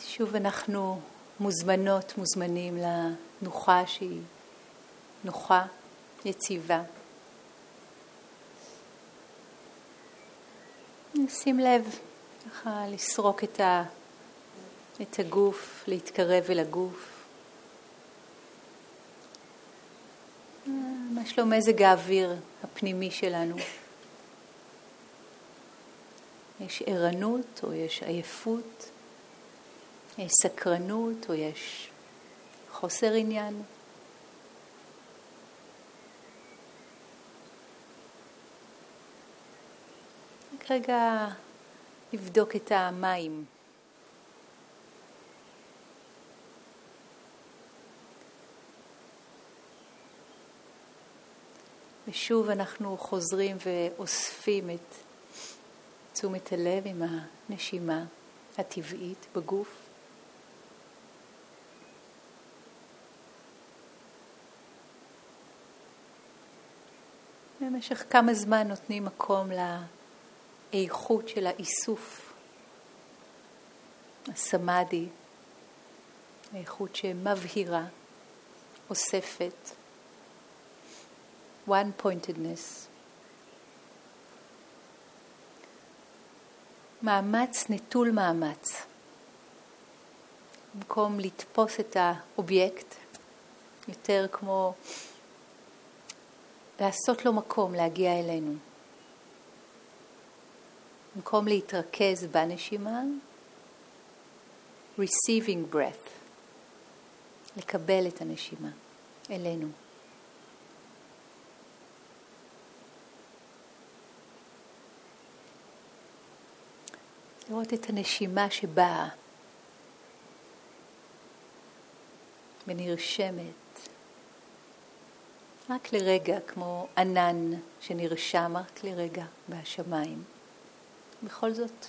שוב אנחנו מוזמנות, מוזמנים לנוחה שהיא נוחה, יציבה. שים לב, ככה לסרוק את, ה, את הגוף, להתקרב אל הגוף. מה שלום מזג האוויר הפנימי שלנו? יש ערנות או יש עייפות? יש סקרנות או יש חוסר עניין? רק רגע לבדוק את המים. ושוב אנחנו חוזרים ואוספים את תשומת הלב עם הנשימה הטבעית בגוף. במשך כמה זמן נותנים מקום לאיכות של האיסוף, הסמאדי, האיכות שמבהירה, אוספת, one pointedness. מאמץ נטול מאמץ. במקום לתפוס את האובייקט, יותר כמו לעשות לו מקום להגיע אלינו. במקום להתרכז בנשימה, receiving breath, לקבל את הנשימה אלינו. לראות את הנשימה שבאה ונרשמת רק לרגע, כמו ענן שנרשם רק לרגע בשמיים. בכל זאת,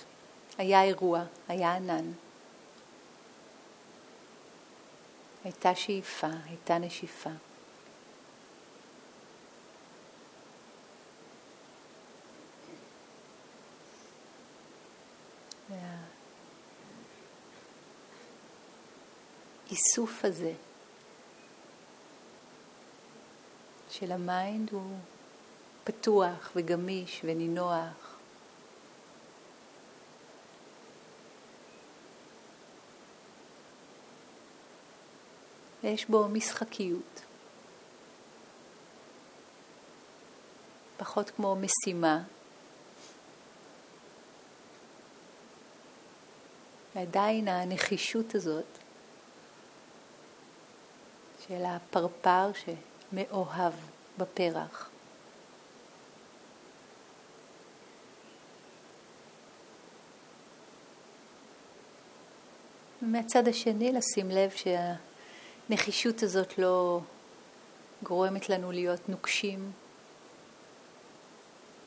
היה אירוע, היה ענן. הייתה שאיפה, הייתה נשיפה. האיסוף הזה של ה mind הוא פתוח וגמיש ונינוח. ויש בו משחקיות. פחות כמו משימה. ועדיין הנחישות הזאת של הפרפר ש... מאוהב בפרח. ומהצד השני לשים לב שהנחישות הזאת לא גורמת לנו להיות נוקשים,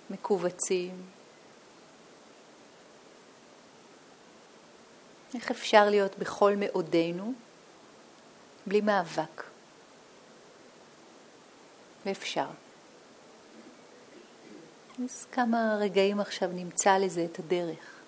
מכווצים. איך אפשר להיות בכל מאודנו בלי מאבק? ואפשר. אז כמה רגעים עכשיו נמצא לזה את הדרך.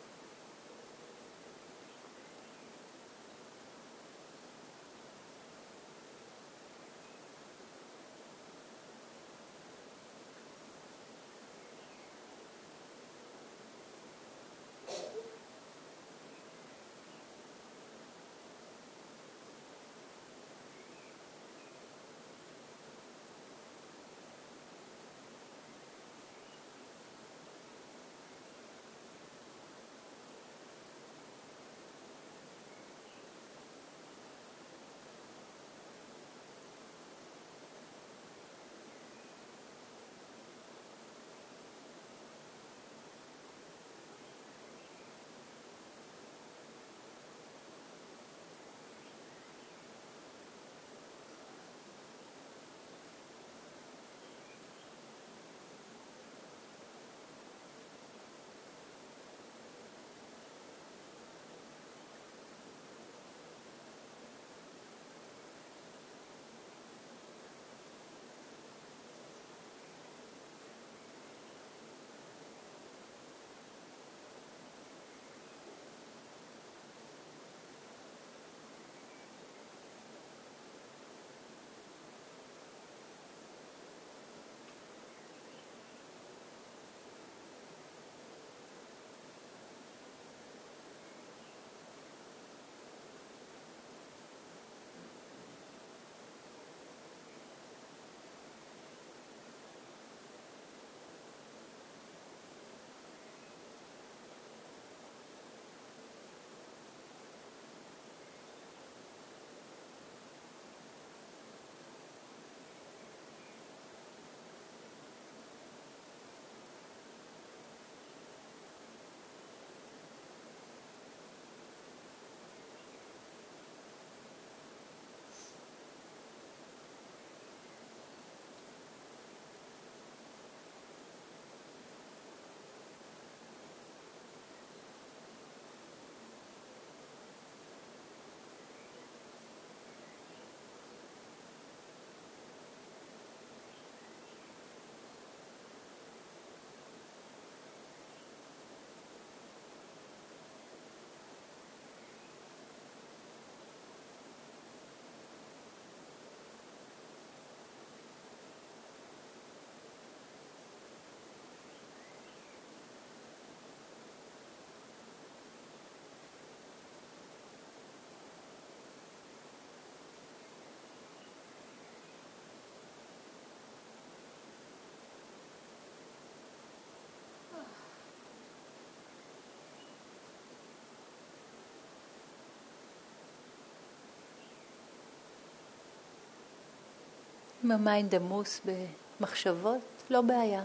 אם ה mind עמוס במחשבות, לא בעיה.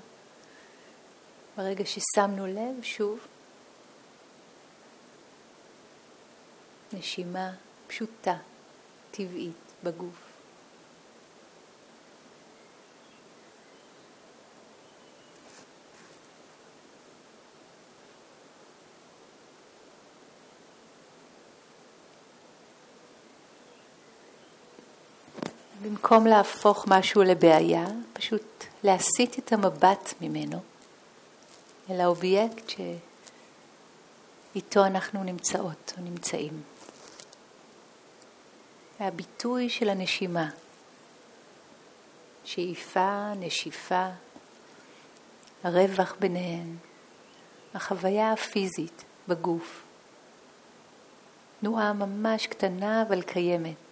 ברגע ששמנו לב, שוב, נשימה פשוטה, טבעית, בגוף. במקום להפוך משהו לבעיה, פשוט להסיט את המבט ממנו אל האובייקט שאיתו אנחנו נמצאות או נמצאים. והביטוי של הנשימה, שאיפה, נשיפה, הרווח ביניהן, החוויה הפיזית בגוף, תנועה ממש קטנה אבל קיימת.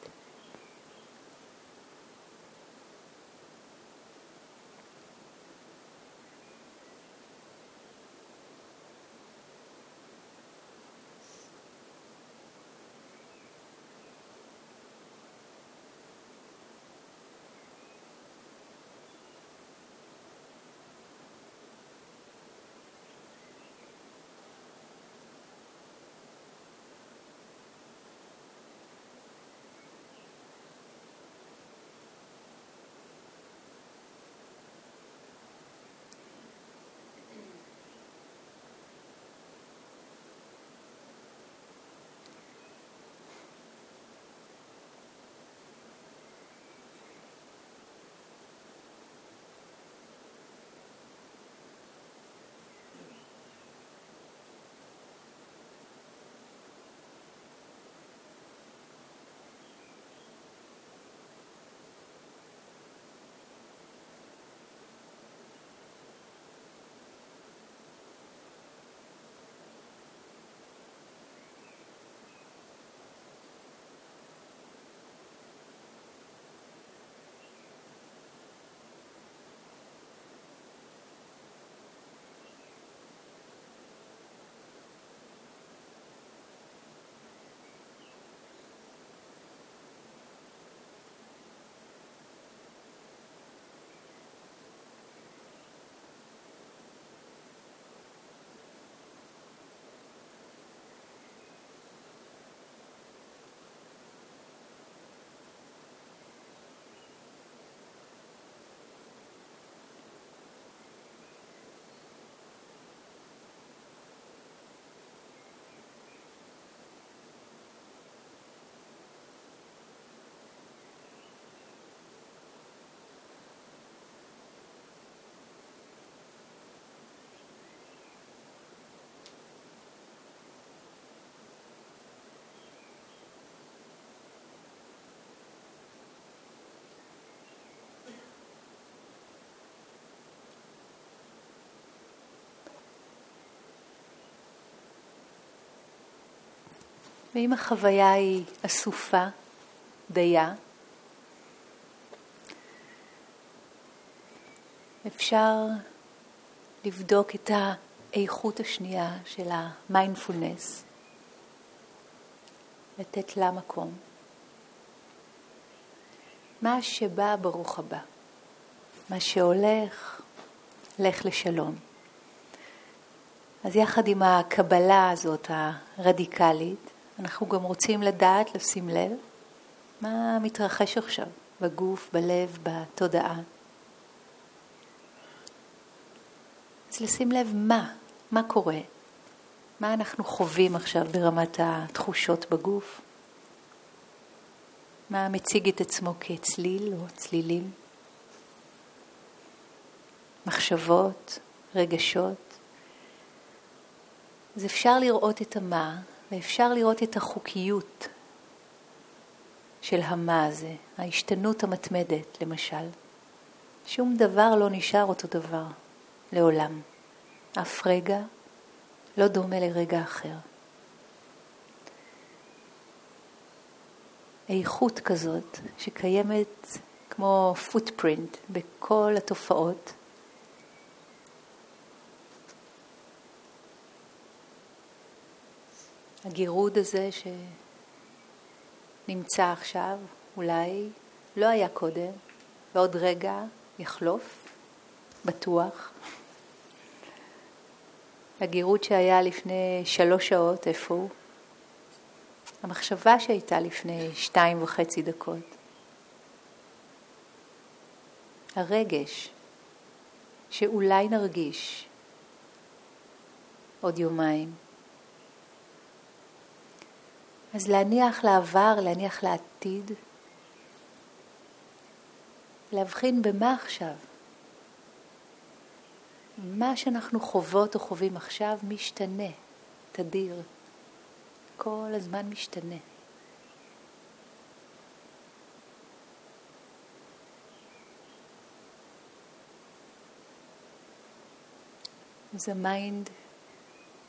ואם החוויה היא אסופה, דייה, אפשר לבדוק את האיכות השנייה של המיינדפולנס, לתת לה מקום. מה שבא, ברוך הבא. מה שהולך, לך לשלום. אז יחד עם הקבלה הזאת הרדיקלית, אנחנו גם רוצים לדעת, לשים לב, מה מתרחש עכשיו בגוף, בלב, בתודעה. אז לשים לב מה, מה קורה, מה אנחנו חווים עכשיו ברמת התחושות בגוף, מה מציג את עצמו כצליל או צלילים, מחשבות, רגשות. אז אפשר לראות את המה ואפשר לראות את החוקיות של המה הזה, ההשתנות המתמדת למשל. שום דבר לא נשאר אותו דבר לעולם. אף רגע לא דומה לרגע אחר. איכות כזאת שקיימת כמו פוטפרינט בכל התופעות הגירוד הזה שנמצא עכשיו, אולי לא היה קודם, ועוד רגע יחלוף, בטוח. הגירות שהיה לפני שלוש שעות, איפה הוא? המחשבה שהייתה לפני שתיים וחצי דקות. הרגש שאולי נרגיש עוד יומיים. אז להניח לעבר, להניח לעתיד, להבחין במה עכשיו. מה שאנחנו חוות או חווים עכשיו משתנה, תדיר. כל הזמן משתנה. אז ה mind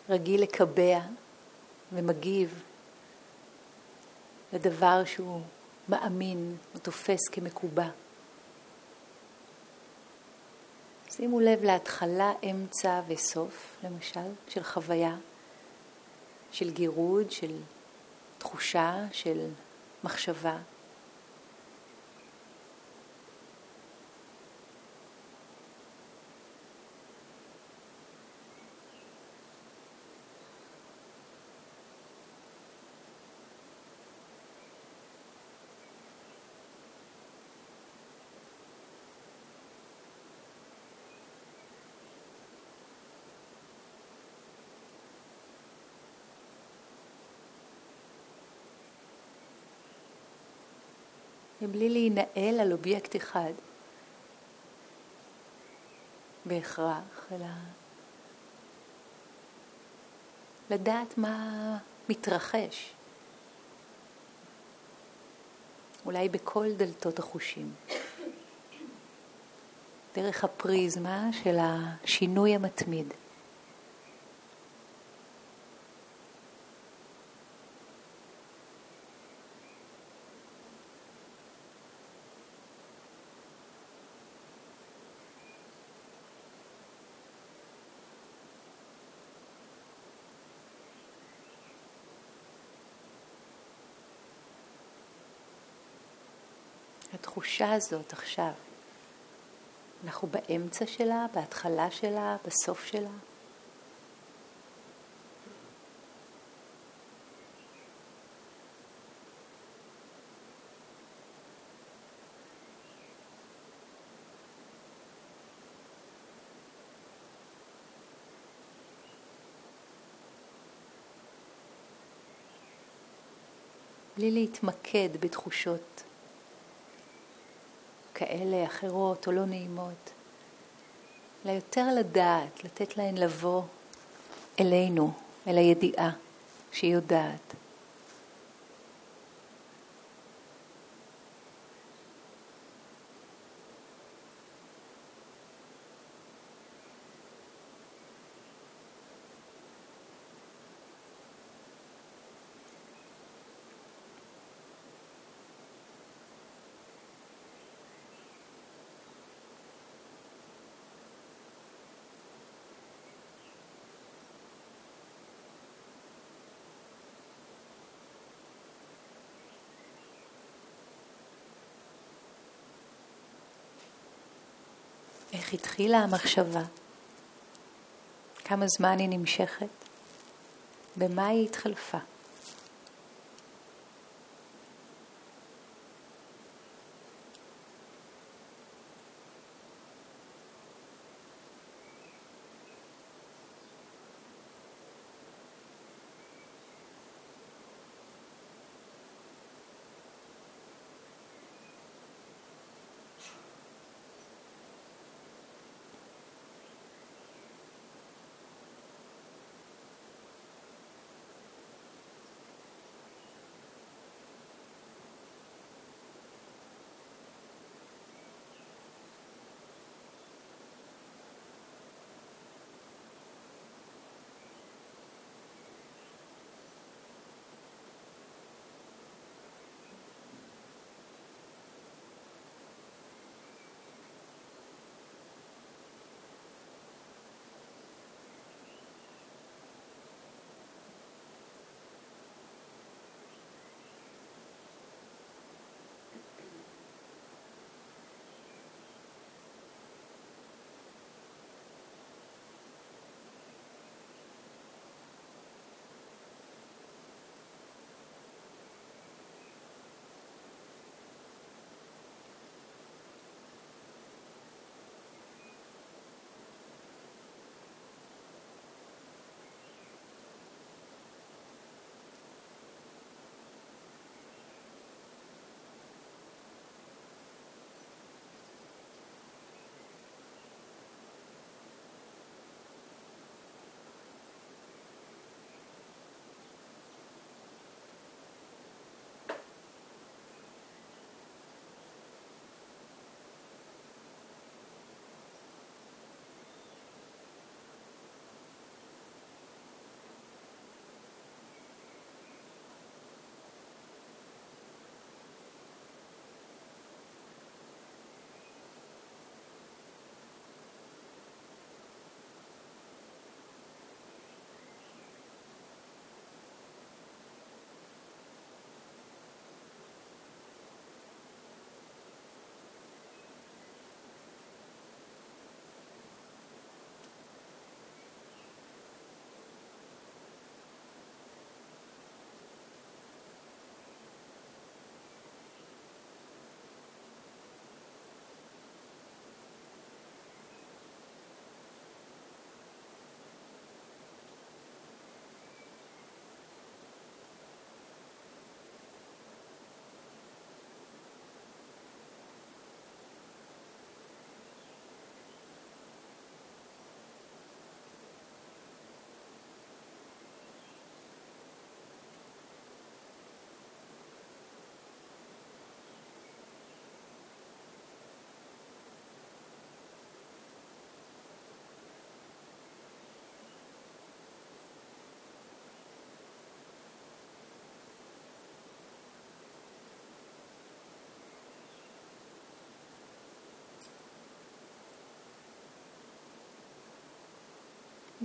רגיל לקבע ומגיב לדבר שהוא מאמין או תופס כמקובע. שימו לב להתחלה, אמצע וסוף, למשל, של חוויה, של גירוד, של תחושה, של מחשבה. מבלי להינעל על אובייקט אחד. בהכרח, אלא לדעת מה מתרחש, אולי בכל דלתות החושים, דרך הפריזמה של השינוי המתמיד. התחושה הזאת עכשיו, אנחנו באמצע שלה, בהתחלה שלה, בסוף שלה? בלי להתמקד בתחושות כאלה, אחרות או לא נעימות, אלא יותר לדעת, לתת להן לבוא אלינו, אל הידיעה שהיא יודעת. איך התחילה המחשבה, כמה זמן היא נמשכת, במה היא התחלפה.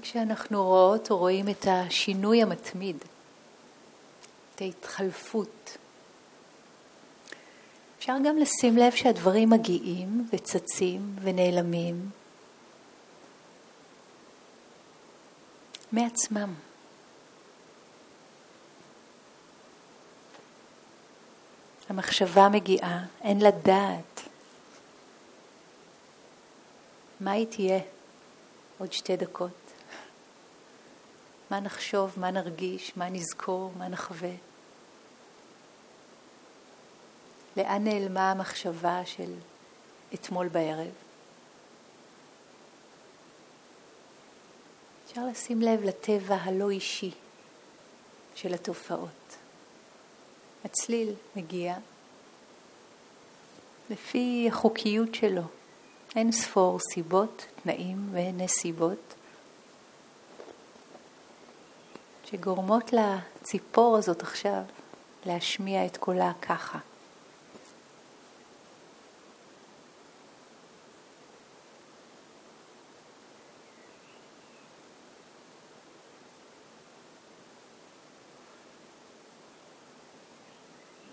כשאנחנו רואות או רואים את השינוי המתמיד, את ההתחלפות, אפשר גם לשים לב שהדברים מגיעים וצצים ונעלמים מעצמם. המחשבה מגיעה, אין לה דעת. מה היא תהיה עוד שתי דקות? מה נחשוב, מה נרגיש, מה נזכור, מה נחווה? לאן נעלמה המחשבה של אתמול בערב? אפשר לשים לב לטבע הלא אישי של התופעות. הצליל מגיע לפי החוקיות שלו. אין ספור סיבות, תנאים ונסיבות שגורמות לציפור הזאת עכשיו להשמיע את קולה ככה.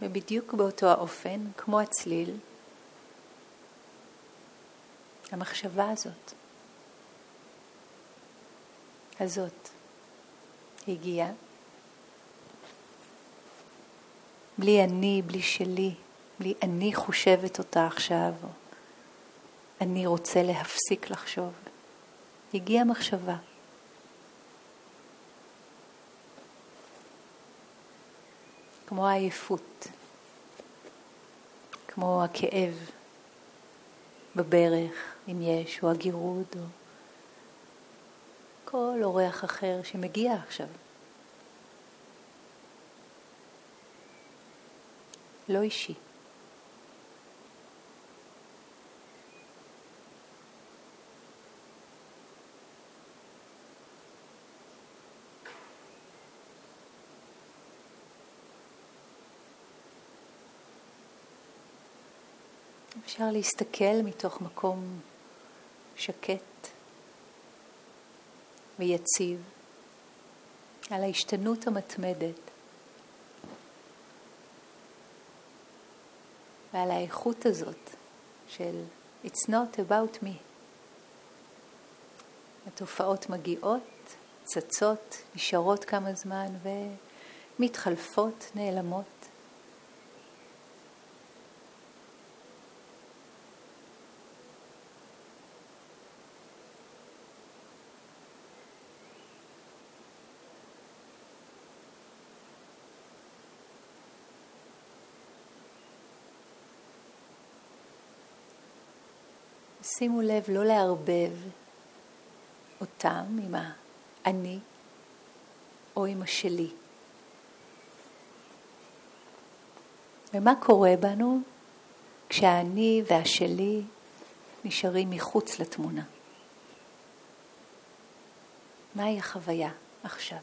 ובדיוק באותו האופן, כמו הצליל, המחשבה הזאת, הזאת, הגיעה, בלי אני, בלי שלי, בלי אני חושבת אותה עכשיו, או אני רוצה להפסיק לחשוב. הגיעה מחשבה. כמו העייפות, כמו הכאב בברך, אם יש, או הגירוד, או כל אורח אחר שמגיע עכשיו. לא אישי. אפשר להסתכל מתוך מקום שקט ויציב על ההשתנות המתמדת ועל האיכות הזאת של It's not about me. התופעות מגיעות, צצות, נשארות כמה זמן ומתחלפות, נעלמות. שימו לב לא לערבב אותם עם האני או עם השלי. ומה קורה בנו כשהאני והשלי נשארים מחוץ לתמונה? מהי החוויה עכשיו?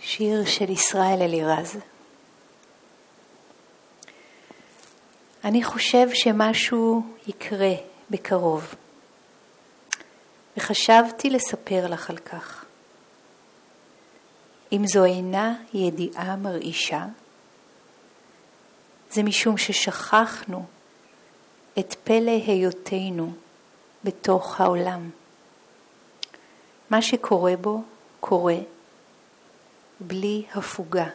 שיר של ישראל אלירז. אני חושב שמשהו יקרה בקרוב, וחשבתי לספר לך על כך. אם זו אינה ידיעה מרעישה, זה משום ששכחנו את פלא היותנו בתוך העולם. מה שקורה בו קורה בלי הפוגה.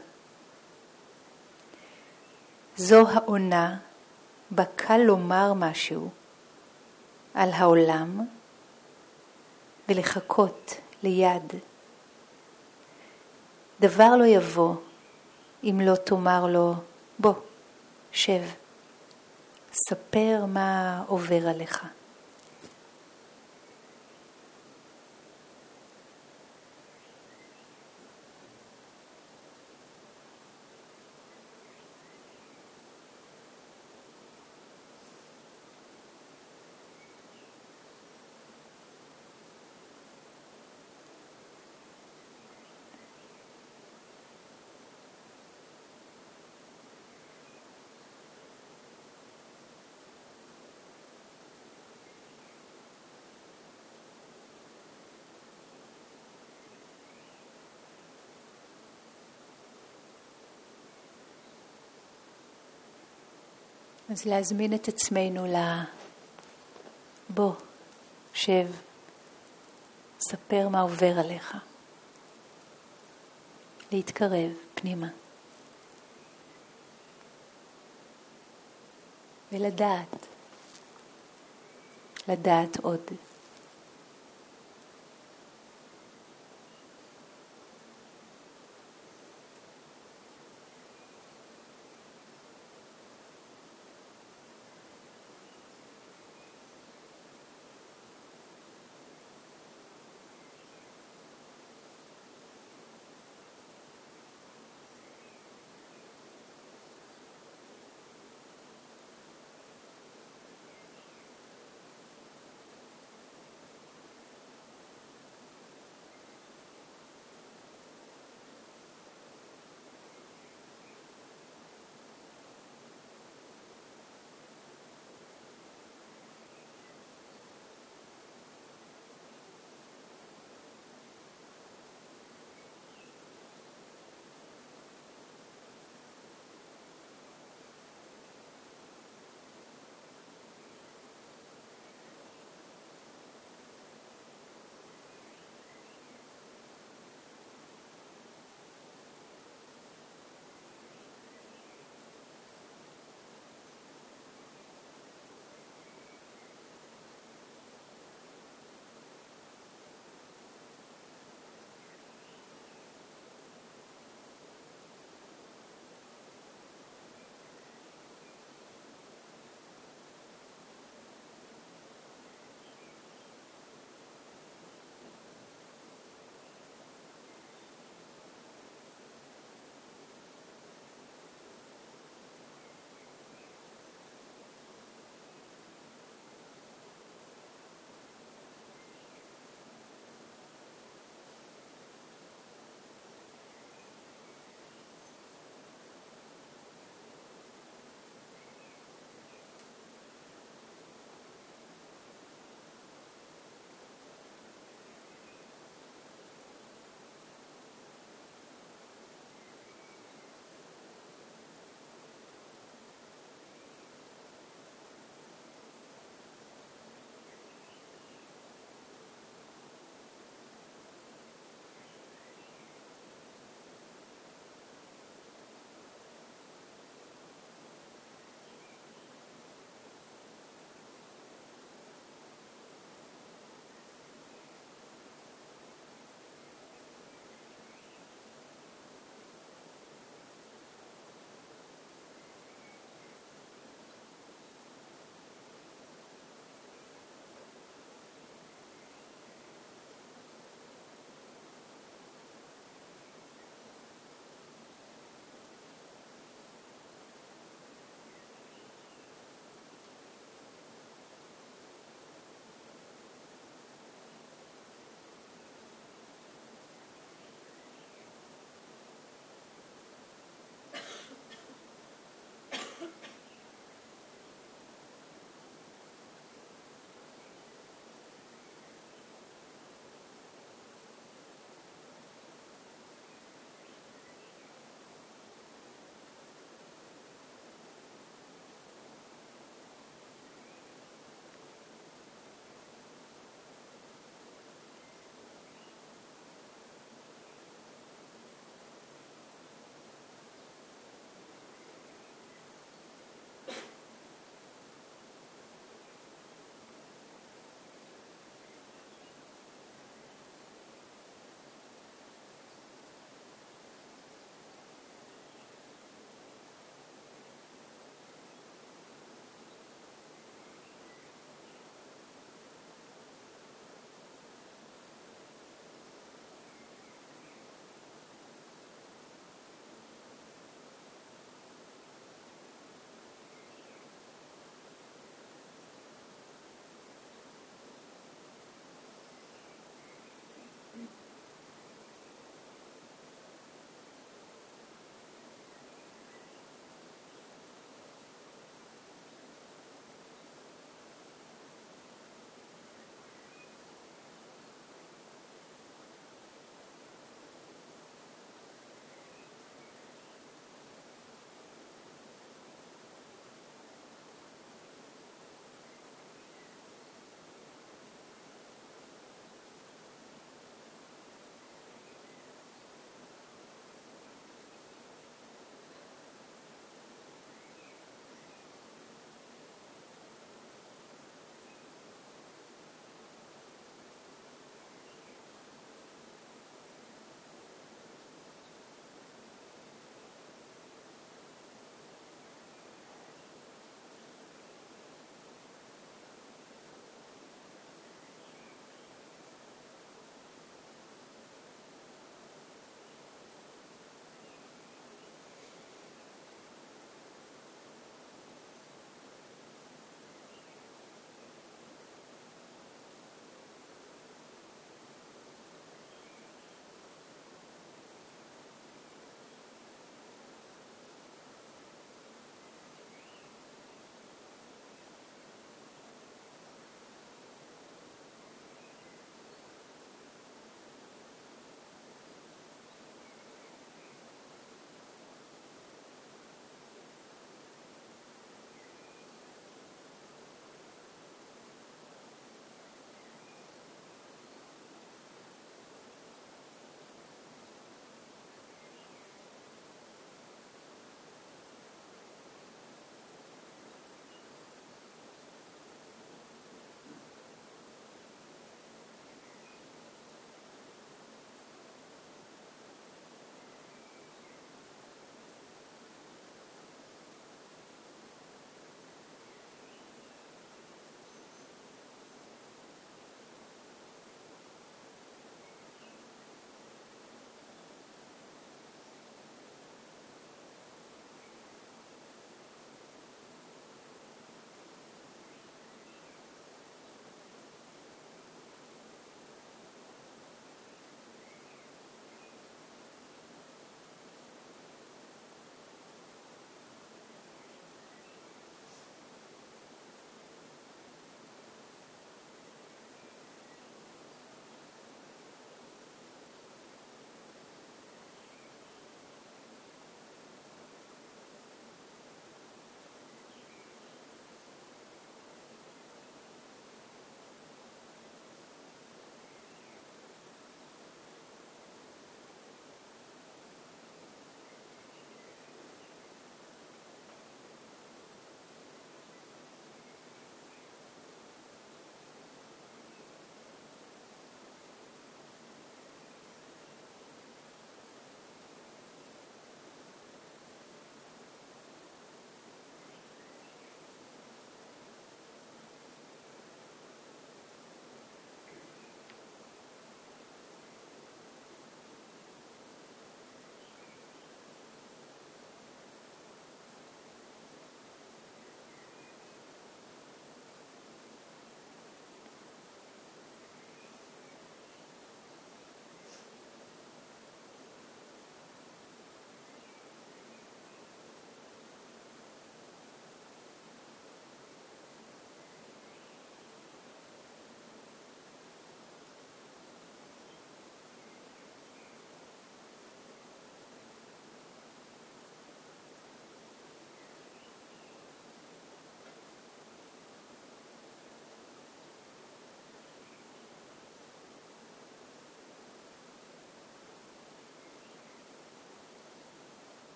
זו העונה בה קל לומר משהו על העולם ולחכות ליד. דבר לא יבוא אם לא תאמר לו, בוא, שב, ספר מה עובר עליך. אז להזמין את עצמנו ל... בוא, שב, ספר מה עובר עליך. להתקרב פנימה. ולדעת, לדעת עוד.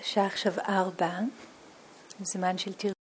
השעה עכשיו ארבע, זמן של תרגום.